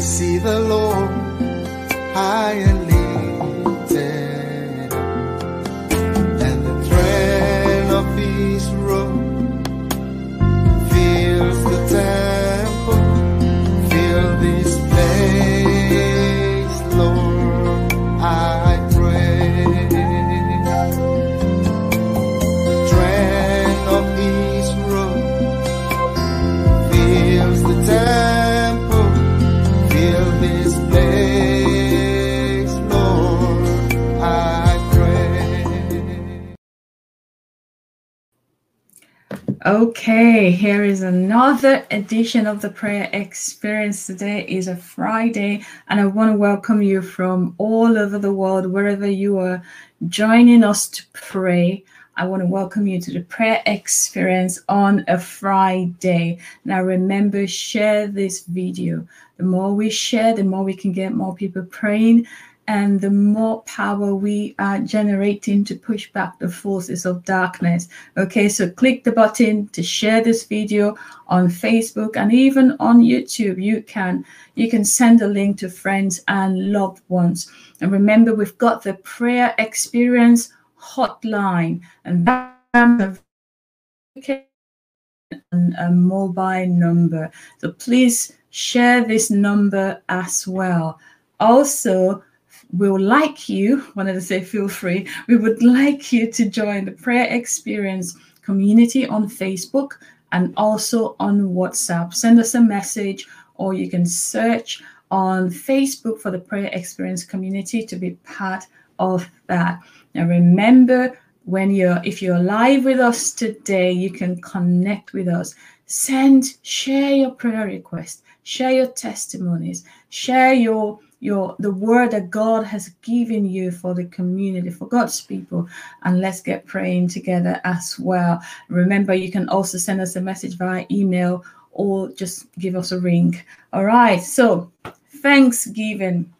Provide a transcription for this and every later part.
See the Lord high and Okay, here is another edition of the prayer experience. Today is a Friday, and I want to welcome you from all over the world, wherever you are joining us to pray. I want to welcome you to the prayer experience on a Friday. Now, remember, share this video. The more we share, the more we can get more people praying and the more power we are generating to push back the forces of darkness. Okay, so click the button to share this video on Facebook and even on YouTube. You can you can send a link to friends and loved ones. And remember, we've got the prayer experience hotline, and that's a a mobile number. So please share this number as well. Also, we would like you, wanted to say feel free, we would like you to join the prayer experience community on Facebook and also on WhatsApp. Send us a message or you can search on Facebook for the prayer experience community to be part of that. Now remember when you're if you're live with us today, you can connect with us. Send, share your prayer request, share your testimonies, share your your the word that God has given you for the community, for God's people, and let's get praying together as well. Remember, you can also send us a message via email or just give us a ring. All right, so Thanksgiving,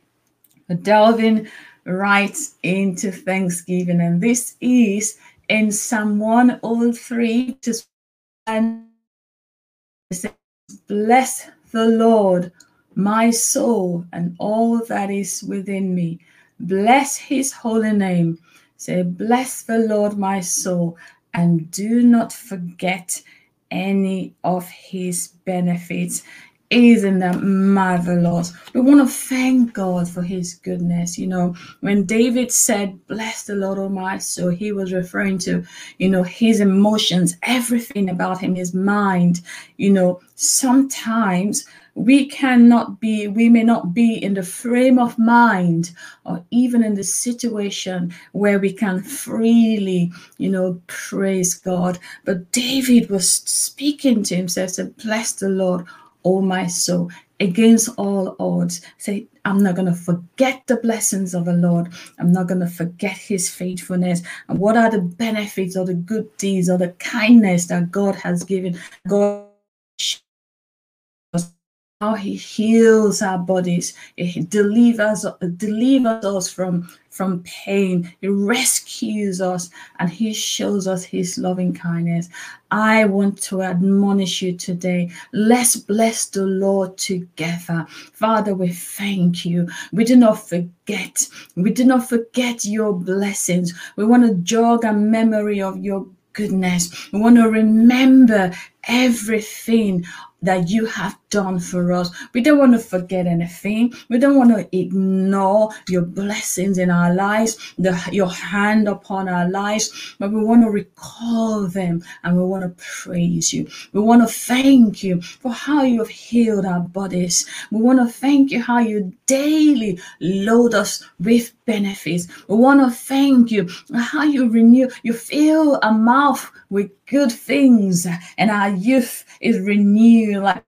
delving right into Thanksgiving, and this is in Psalm 103, just and it bless the Lord my soul and all that is within me. Bless his holy name. Say, Bless the Lord, my soul, and do not forget any of his benefits. Isn't that marvelous? We want to thank God for his goodness. You know, when David said, Bless the Lord, oh my soul, he was referring to, you know, his emotions, everything about him, his mind. You know, sometimes we cannot be we may not be in the frame of mind or even in the situation where we can freely you know praise god. But david was speaking to himself said bless the lord oh my soul. Against all odds say i'm not going to forget the blessings of the lord. I'm not going to forget his faithfulness. And what are the benefits or the good deeds or the kindness that god has given? God how he heals our bodies. He delivers delivers us from from pain. He rescues us and he shows us his loving kindness. I want to admonish you today. Let's bless the lord together. Father we thank you. We do not forget. We do not forget your blessings. We want to jog a memory of your goodness. We want to remember everything that you have done for us. We don't want to forget anything. We don't want to ignore your blessings in our lives, the, your hand upon our lives, but we want to recall them and we want to praise you. We want to thank you for how you have healed our bodies. We want to thank you how you daily load us with benefits. We want to thank you how you renew, you fill our mouth with good things and our youth is renewed like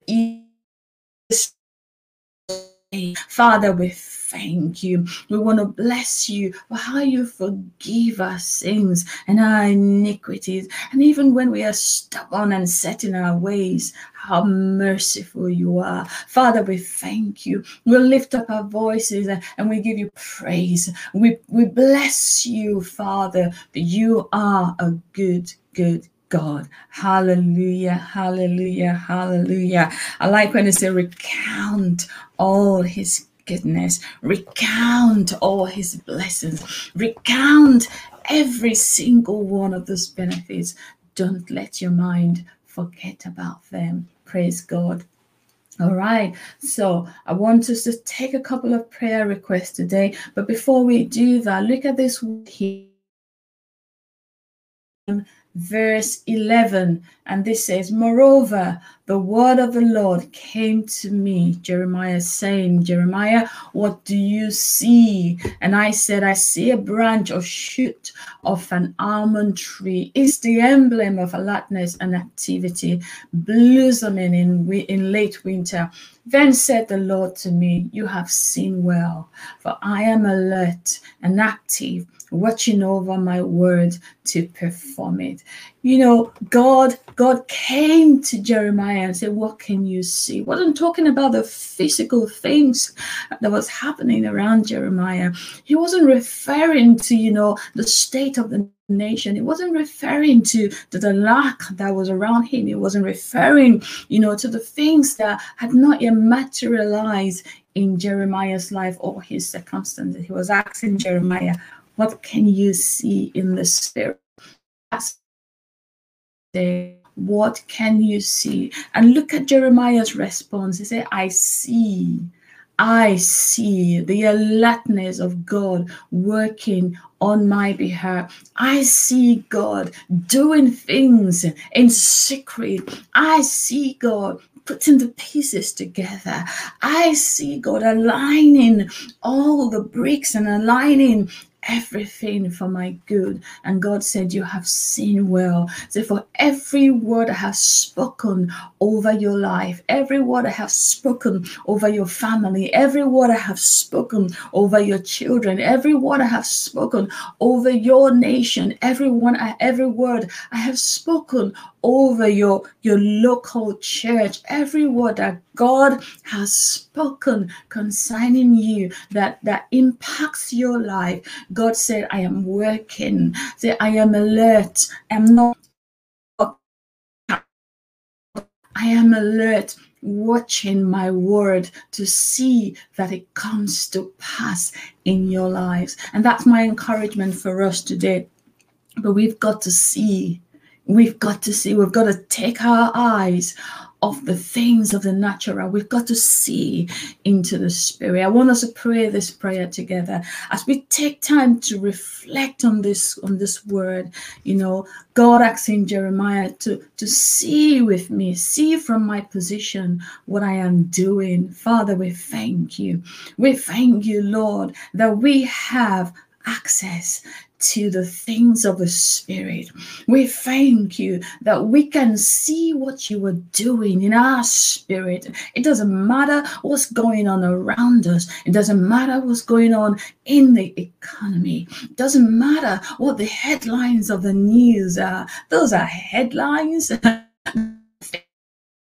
Father, we thank you. We want to bless you for how you forgive our sins and our iniquities. And even when we are stubborn and set in our ways, how merciful you are. Father, we thank you. We lift up our voices and we give you praise. We, we bless you, Father, that you are a good, good God. Hallelujah, hallelujah, hallelujah. I like when they say recount all his goodness, recount all his blessings, recount every single one of those benefits. Don't let your mind forget about them. Praise God. All right, so I want us to take a couple of prayer requests today. But before we do that, look at this here verse 11 and this says moreover the word of the lord came to me jeremiah saying jeremiah what do you see? And i said i see a branch or shoot of an almond tree. It's the emblem of alertness and activity blossoming in, in late winter. Then said the Lord to me, You have seen well, for I am alert and active, watching over my word to perform it. You know, God, God came to Jeremiah and said, What can you see? Wasn't talking about the physical things that was happening around Jeremiah. He wasn't referring to, you know, the state of the nation. It wasn't referring to, the lack that was around him. It wasn't referring, you know, to the things that had not yet materialized in Jeremiah's life or his circumstances. He was asking Jeremiah, what can you see in the spirit? What can you see? And look at Jeremiah's response. He said, I see. I see the alertness of God working on my behalf. I see God doing things in secret. I see God putting the pieces together. I see God aligning all the bricks and aligning everything for my good. And God said, You have seen well. For every word I have spoken over your life, every word I have spoken over your family, every word I have spoken over your children, every word I have spoken over your nation, every one, every word I have spoken over your, your local church, every word that God has spoken concerning you that, that impacts your life. God said, I am working. Say, I am alert. I'm not I am alert, watching my word to see that it comes to pass in your lives. And that's my encouragement for us today. But we've got to see We've got to see, we've got to take our eyes off the things of the natural. We've got to see into the spirit. I want us to pray this prayer together as we take time to reflect on this on this word. You know, God asking Jeremiah to to see with me, see from my position what I am doing. Father, we thank you. We thank you, Lord, that we have access to the things of the Spirit. We thank you that we can see what you are doing in our spirit. It doesn't matter what's going on around us, it doesn't matter what's going on in the economy, it doesn't matter what the headlines of the news are. Those are headlines.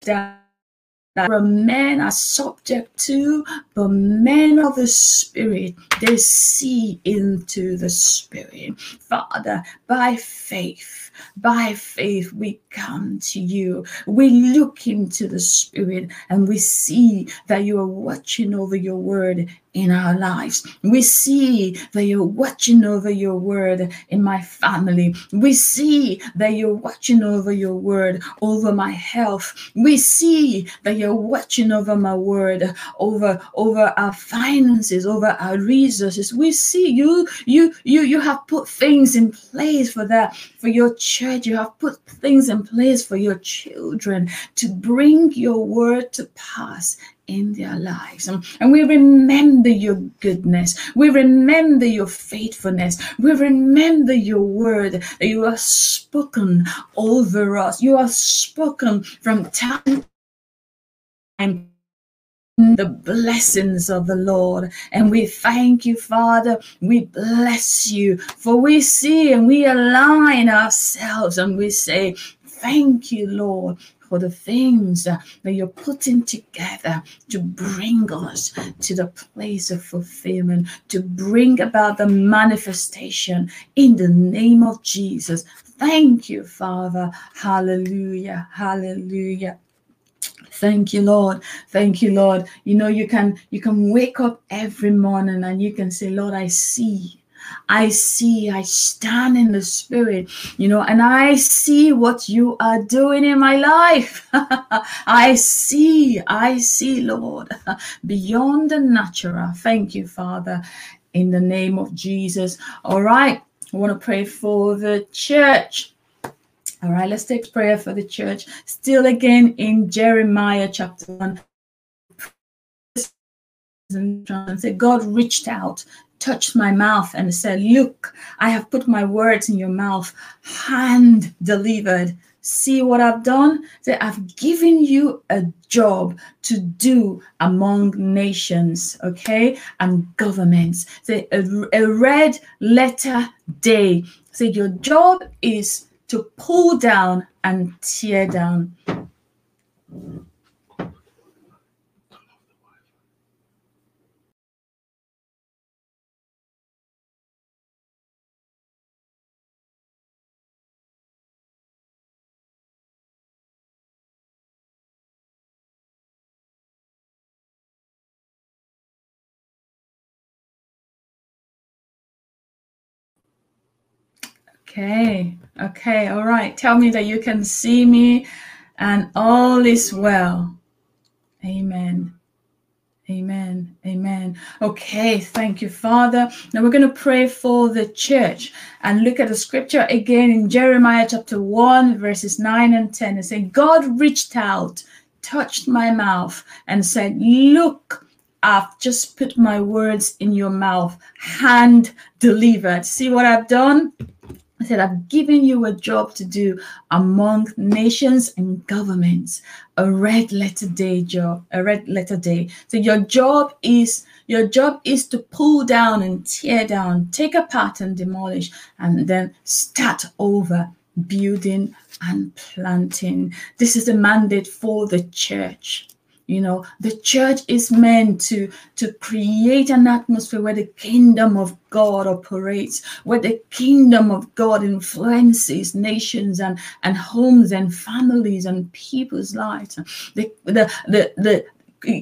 that men are subject to, but men of the Spirit, they see into the Spirit. Father, by faith, by faith, we come to you. We look into the Spirit and we see that you are watching over your word in our lives. We see that you're watching over your word in my family. We see that you're watching over your word over my health. We see that you're watching over my word over over our finances, over our resources. We see you you you you have put things in place for that for your church. You have put things in place for your children to bring your word to pass in their lives. Um, and we remember your goodness. We remember your faithfulness. We remember your word that you have spoken over us. You have spoken from time and the blessings of the Lord. And we thank you, Father. We bless you, for we see and we align ourselves and we say, Thank you, Lord, for the things that you're putting together to bring us to the place of fulfillment, to bring about the manifestation in the name of Jesus. Thank you, Father. Hallelujah. Hallelujah. Thank you, Lord. Thank you, Lord. You know, you can you can wake up every morning and you can say, Lord, I see. I see, I stand in the spirit, you know, and I see what you are doing in my life. I see, I see, Lord, beyond the natural. Thank you, Father, in the name of Jesus. All right, I want to pray for the church. All right, let's take prayer for the church. Still again in Jeremiah chapter 1. And say, God reached out, touched my mouth, and said, Look, I have put my words in your mouth, hand delivered. See what I've done? Say, I've given you a job to do among nations, okay, and governments. Say, a, a red letter day. Say, your job is to pull down and tear down. Okay, okay, all right. Tell me that you can see me and all is well. Amen. Amen. Amen. Okay, thank you, Father. Now we're going to pray for the church and look at the scripture again in Jeremiah chapter 1, verses 9 and 10. And say, God reached out, touched my mouth, and said, Look, I've just put my words in your mouth, hand delivered. See what I've done? I said, I've given you a job to do among nations and governments, a red letter day job, a red letter day. So your job is your job is to pull down and tear down, take apart and demolish, and then start over building and planting. This is the mandate for the church. You know, the church is meant to, to create an atmosphere where the kingdom of God operates, where the kingdom of God influences nations and, and homes and families and people's lives. The, the, the, the,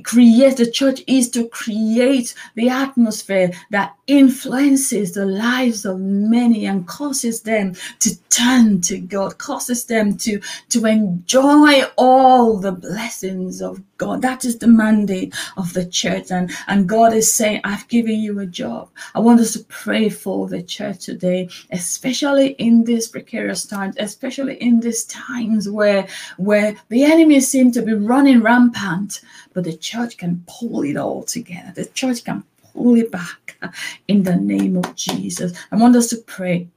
create the church is to create the atmosphere that influences the lives of many and causes them to turn to God, causes them to, to enjoy all the blessings of God. That is the mandate of the church. And, and God is saying, I've given you a job. I want us to pray for the church today, especially in these precarious times, especially in these times where, where the enemy seem to be running rampant, but the church can pull it all together. The church can pull it back in the name of Jesus. I want us to pray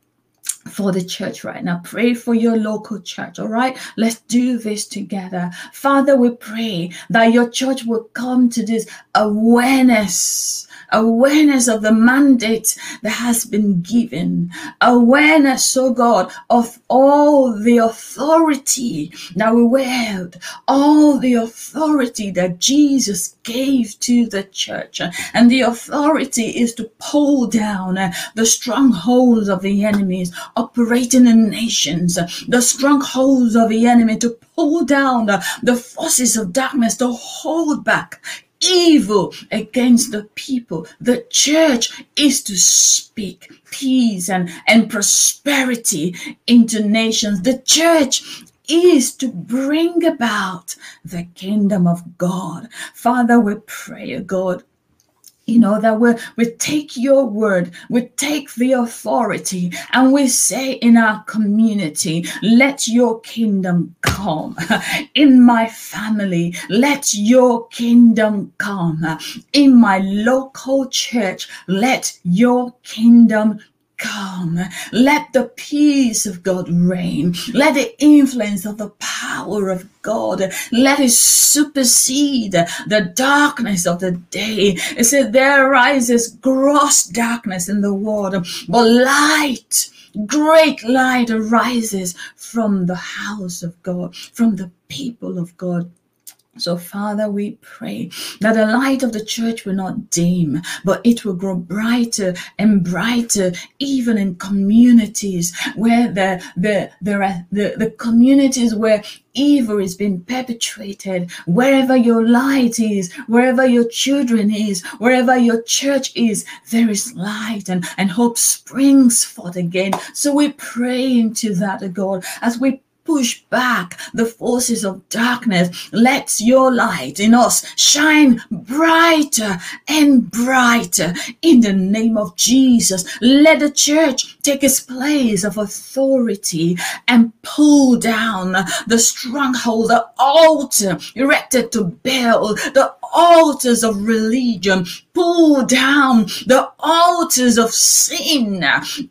for the church right now. Pray for your local church, all right? Let's do this together. Father, we pray that your church will come to this awareness awareness of the mandate that has been given, awareness, oh God, of all the authority that we wield, all the authority that Jesus gave to the church. And the authority is to pull down the strongholds of the enemies operating in nations, the strongholds of the enemy to pull down the forces of darkness to hold back evil against the people. The church is to speak peace and, and prosperity into nations. The church is to bring about the kingdom of God. Father, we pray, God, you know that we we take your word we take the authority and we say in our community let your kingdom come. In my family let your kingdom come. In my local church let your kingdom come. Let the peace of God reign. Let the influence of the power of God, let it supersede the darkness of the day. It said, There rises gross darkness in the world, but light great light arises from the house of God, from the people of God. So, Father, we pray that the light of the church will not dim, but it will grow brighter and brighter, even in communities where the the the, the, the communities where evil is being perpetrated. Wherever your light is wherever your children is wherever your church is there is light and, and hope springs forth again. So we pray into that god as we push back the forces of darkness. Let your light in us shine brighter and brighter in the name of Jesus. Let the church take its place of authority and pull down the stronghold, the altar erected to Baal, the altars of religion, pull down the altars of sin,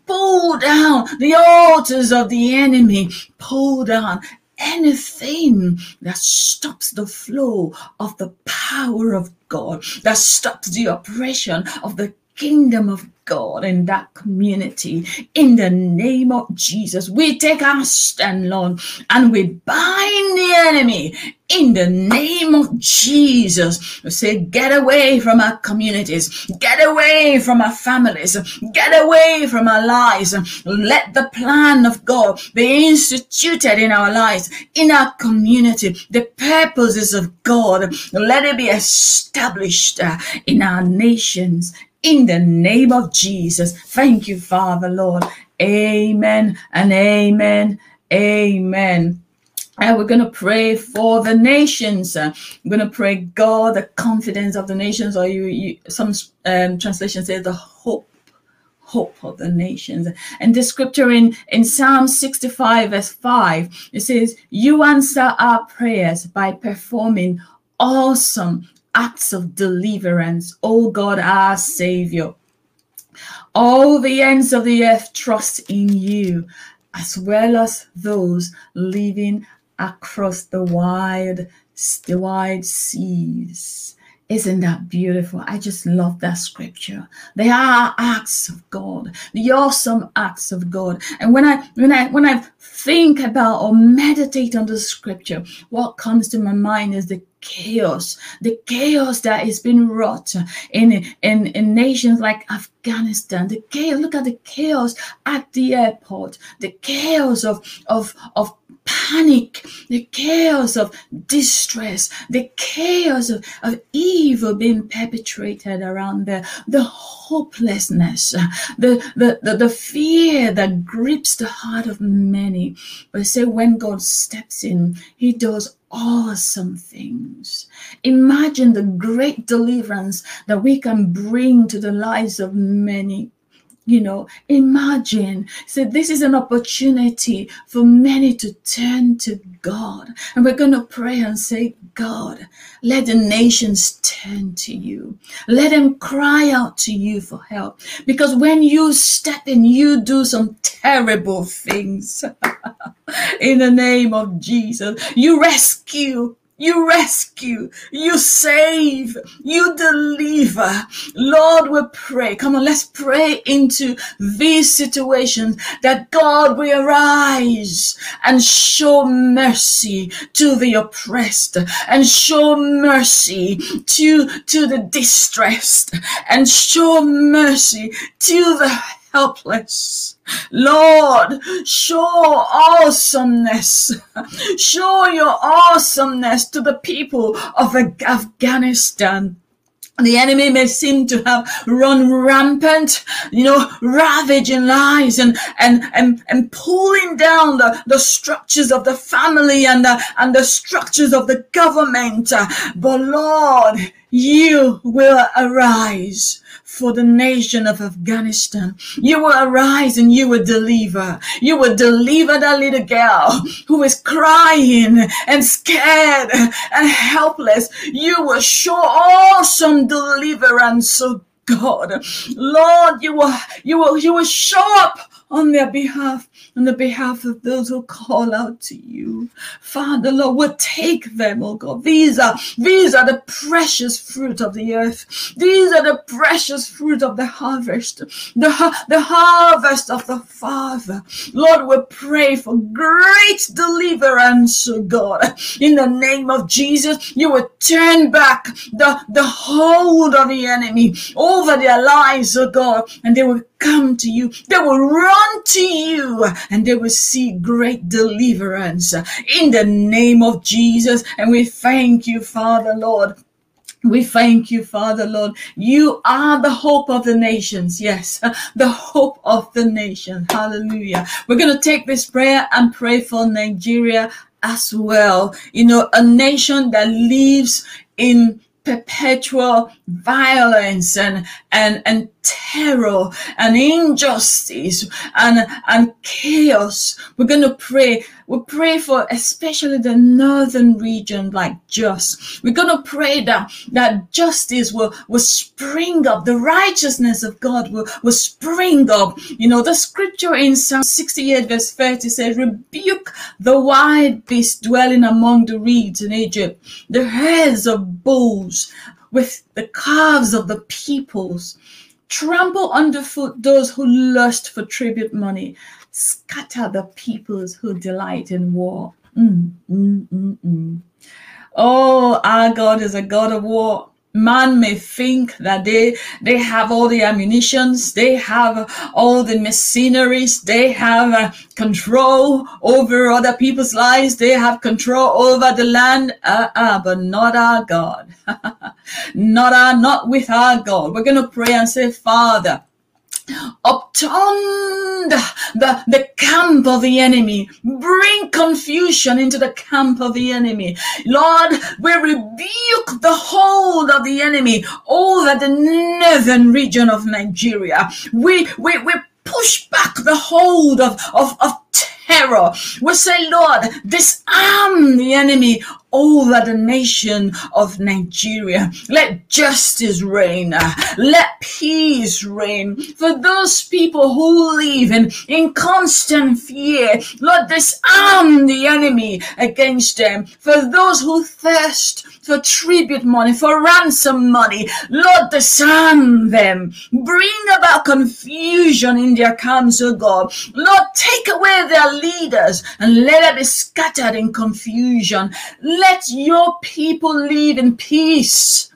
pull down the altars of the enemy, pull down anything that stops the flow of the power of God, that stops the oppression of the kingdom of God in that community. In the name of Jesus, we take our stand, Lord, and we bind the enemy in the name of Jesus. We say, get away from our communities, get away from our families, get away from our lives. Let the plan of God be instituted in our lives, in our community. The purposes of God, let it be established uh, in our nations, in the name of Jesus. Thank you, Father, Lord. Amen and amen. Amen. And we're going to pray for the nations. I'm going to pray God, the confidence of the nations, or you, you some um, translation says the hope hope of the nations. And the scripture in, in Psalm 65, verse 5, it says, You answer our prayers by performing awesome acts of deliverance, O God, our Savior. All the ends of the earth trust in you, as well as those living across the wide, the wide seas. Isn't that beautiful? I just love that scripture. They are acts of God, the awesome acts of God. And when I when I when I think about or meditate on the scripture, what comes to my mind is the chaos, the chaos that is being wrought in, in, in nations like Afghanistan, the chaos, look at the chaos at the airport, the chaos of, of, of panic, the chaos of distress, the chaos of, of evil being perpetrated around there, the hopelessness, the, the, the, the fear that grips the heart of many. But say when God steps in, he does awesome things. Imagine the great deliverance that we can bring to the lives of many. You know, imagine. So, this is an opportunity for many to turn to God. And we're going to pray and say, God, let the nations turn to you. Let them cry out to you for help. Because when you step in, you do some terrible things. in the name of Jesus, you rescue you rescue, you save, you deliver. Lord, we pray. Come on, let's pray into these situations that God will arise and show mercy to the oppressed and show mercy to, to the distressed and show mercy to the helpless. Lord, show awesomeness. Show your awesomeness to the people of Afghanistan. The enemy may seem to have run rampant, you know, ravaging lives and and and, and pulling down the, the structures of the family and the, and the structures of the government. But Lord, you will arise for the nation of Afghanistan. You will arise and you will deliver. You will deliver that little girl who is crying and scared and helpless. You will show awesome deliverance, oh God. Lord, you will, you will, you will show up on their behalf, on the behalf of those who call out to you. Father, Lord, will take them, oh God. These are, these are the precious fruit of the earth. These are the precious fruit of the harvest, the, the harvest of the Father. Lord, we pray for great deliverance, oh God. In the name of Jesus, you will turn back the, the hold of the enemy over their lives, oh God, and they will come to you. They will run to you and they will see great deliverance in the name of Jesus. And we thank you, Father, Lord. We thank you, Father, Lord. You are the hope of the nations. Yes, the hope of the nation. Hallelujah. We're going to take this prayer and pray for Nigeria as well. You know, a nation that lives in perpetual violence and and and terror and injustice and and chaos. We're going to pray. We pray for especially the northern region like just we're going to pray that that justice will will spring up. The righteousness of god will, will spring up. You know the scripture in psalm 68 verse 30 says rebuke the wild beast dwelling among the reeds in egypt the heads of bulls with the calves of the peoples. Trample underfoot those who lust for tribute money. Scatter the peoples who delight in war. Mm, mm, mm, mm. oh, our God is a God of war man may think that they they have all the ammunitions they have all the machineries they have uh, control over other people's lives they have control over the land. Uh, uh, but not our god. Not our not with our god. We're going to pray and say father upturn the, the camp of the enemy. Bring confusion into the camp of the enemy. Lord, we rebuke the hold of the enemy over the northern region of Nigeria. We, we, we push back the hold of, of, of terror. We say, Lord, disarm the enemy over the nation of Nigeria. Let justice reign. Let peace reign for those people who live in, in constant fear. Lord, disarm the enemy against them. For those who thirst for tribute money, for ransom money, Lord, disarm them. Bring about confusion in their camps, O God. Lord, take away their leaders and let them be scattered in confusion. Let your people live in peace.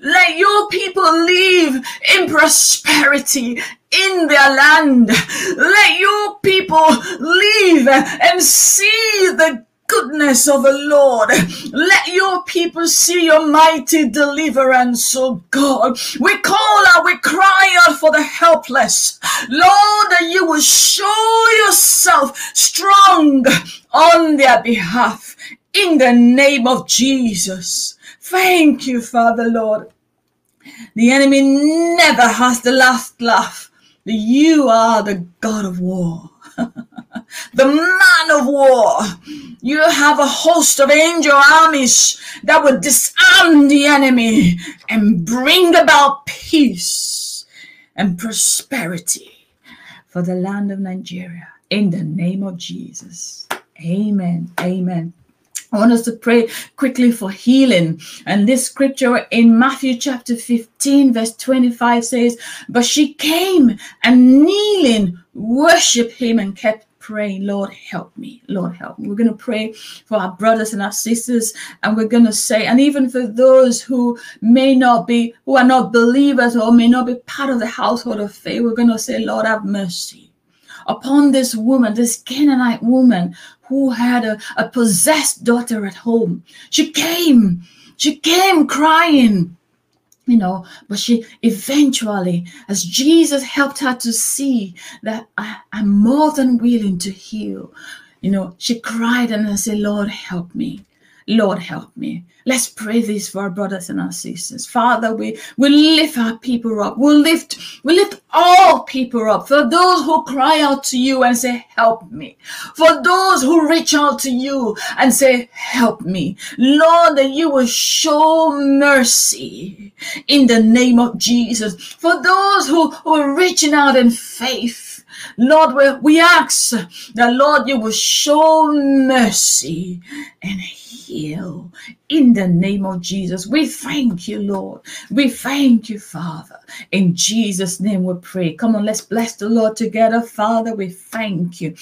Let your people live in prosperity in their land. Let your people live and see the goodness of the Lord. Let your people see your mighty deliverance, oh God. We call out, we cry out for the helpless. Lord, that you will show yourself strong on their behalf in the name of Jesus. Thank you, Father Lord. The enemy never has the last laugh. You are the God of war, the man of war. You have a host of angel armies that will disarm the enemy and bring about peace and prosperity for the land of Nigeria. In the name of Jesus. Amen. Amen. I want us to pray quickly for healing. And this scripture in Matthew chapter 15, verse 25 says, But she came and kneeling, worshiped him and kept praying, Lord, help me. Lord, help me. We're going to pray for our brothers and our sisters. And we're going to say, and even for those who may not be, who are not believers or may not be part of the household of faith, we're going to say, Lord, have mercy upon this woman, this Canaanite woman who had a, a possessed daughter at home. She came, she came crying you know but she eventually as jesus helped her to see that I, am more than willing to heal you know she cried and i said lord help me lord help me Let's pray this for our brothers and our sisters. Father, we, we lift our people up. We lift, we lift all people up. For those who cry out to you and say, help me. For those who reach out to you and say, help me. Lord, that you will show mercy in the name of Jesus. For those who, who are reaching out in faith, Lord, we, ask that, Lord, you will show mercy and heal in the name of Jesus. We thank you, Lord. We thank you, Father. In Jesus' name we pray. Come on, let's bless the Lord together. Father, we thank you.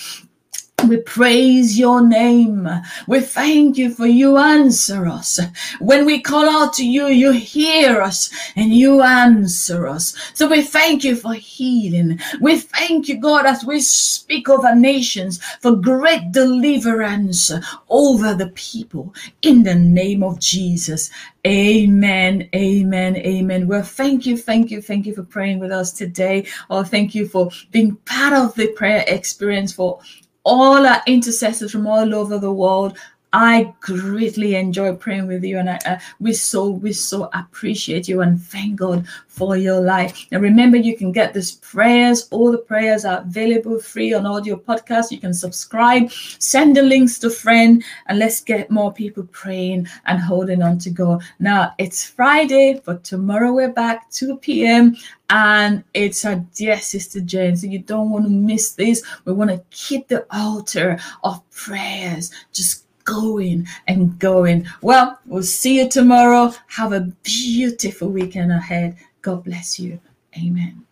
We praise your name. We thank you for you answer us. When we call out to you, you hear us and you answer us. So we thank you for healing. We thank you, God, as we speak over nations for great deliverance over the people in the name of Jesus. Amen. Amen. Amen. Well, thank you. Thank you. Thank you for praying with us today. Or oh, thank you for being part of the prayer experience for all our intercessors from all over the world. I greatly enjoy praying with you, and I, uh, we so we so appreciate you and thank God for your life. Now, remember, you can get these prayers. All the prayers are available free on audio podcast. You can subscribe, send the links to friend, and let's get more people praying and holding on to God. Now it's Friday, but tomorrow we're back 2 p.m and it's our dear sister Jane. So you don't want to miss this. We want to keep the altar of prayers just going and going. Well, we'll see you tomorrow. Have a beautiful weekend ahead. God bless you. Amen.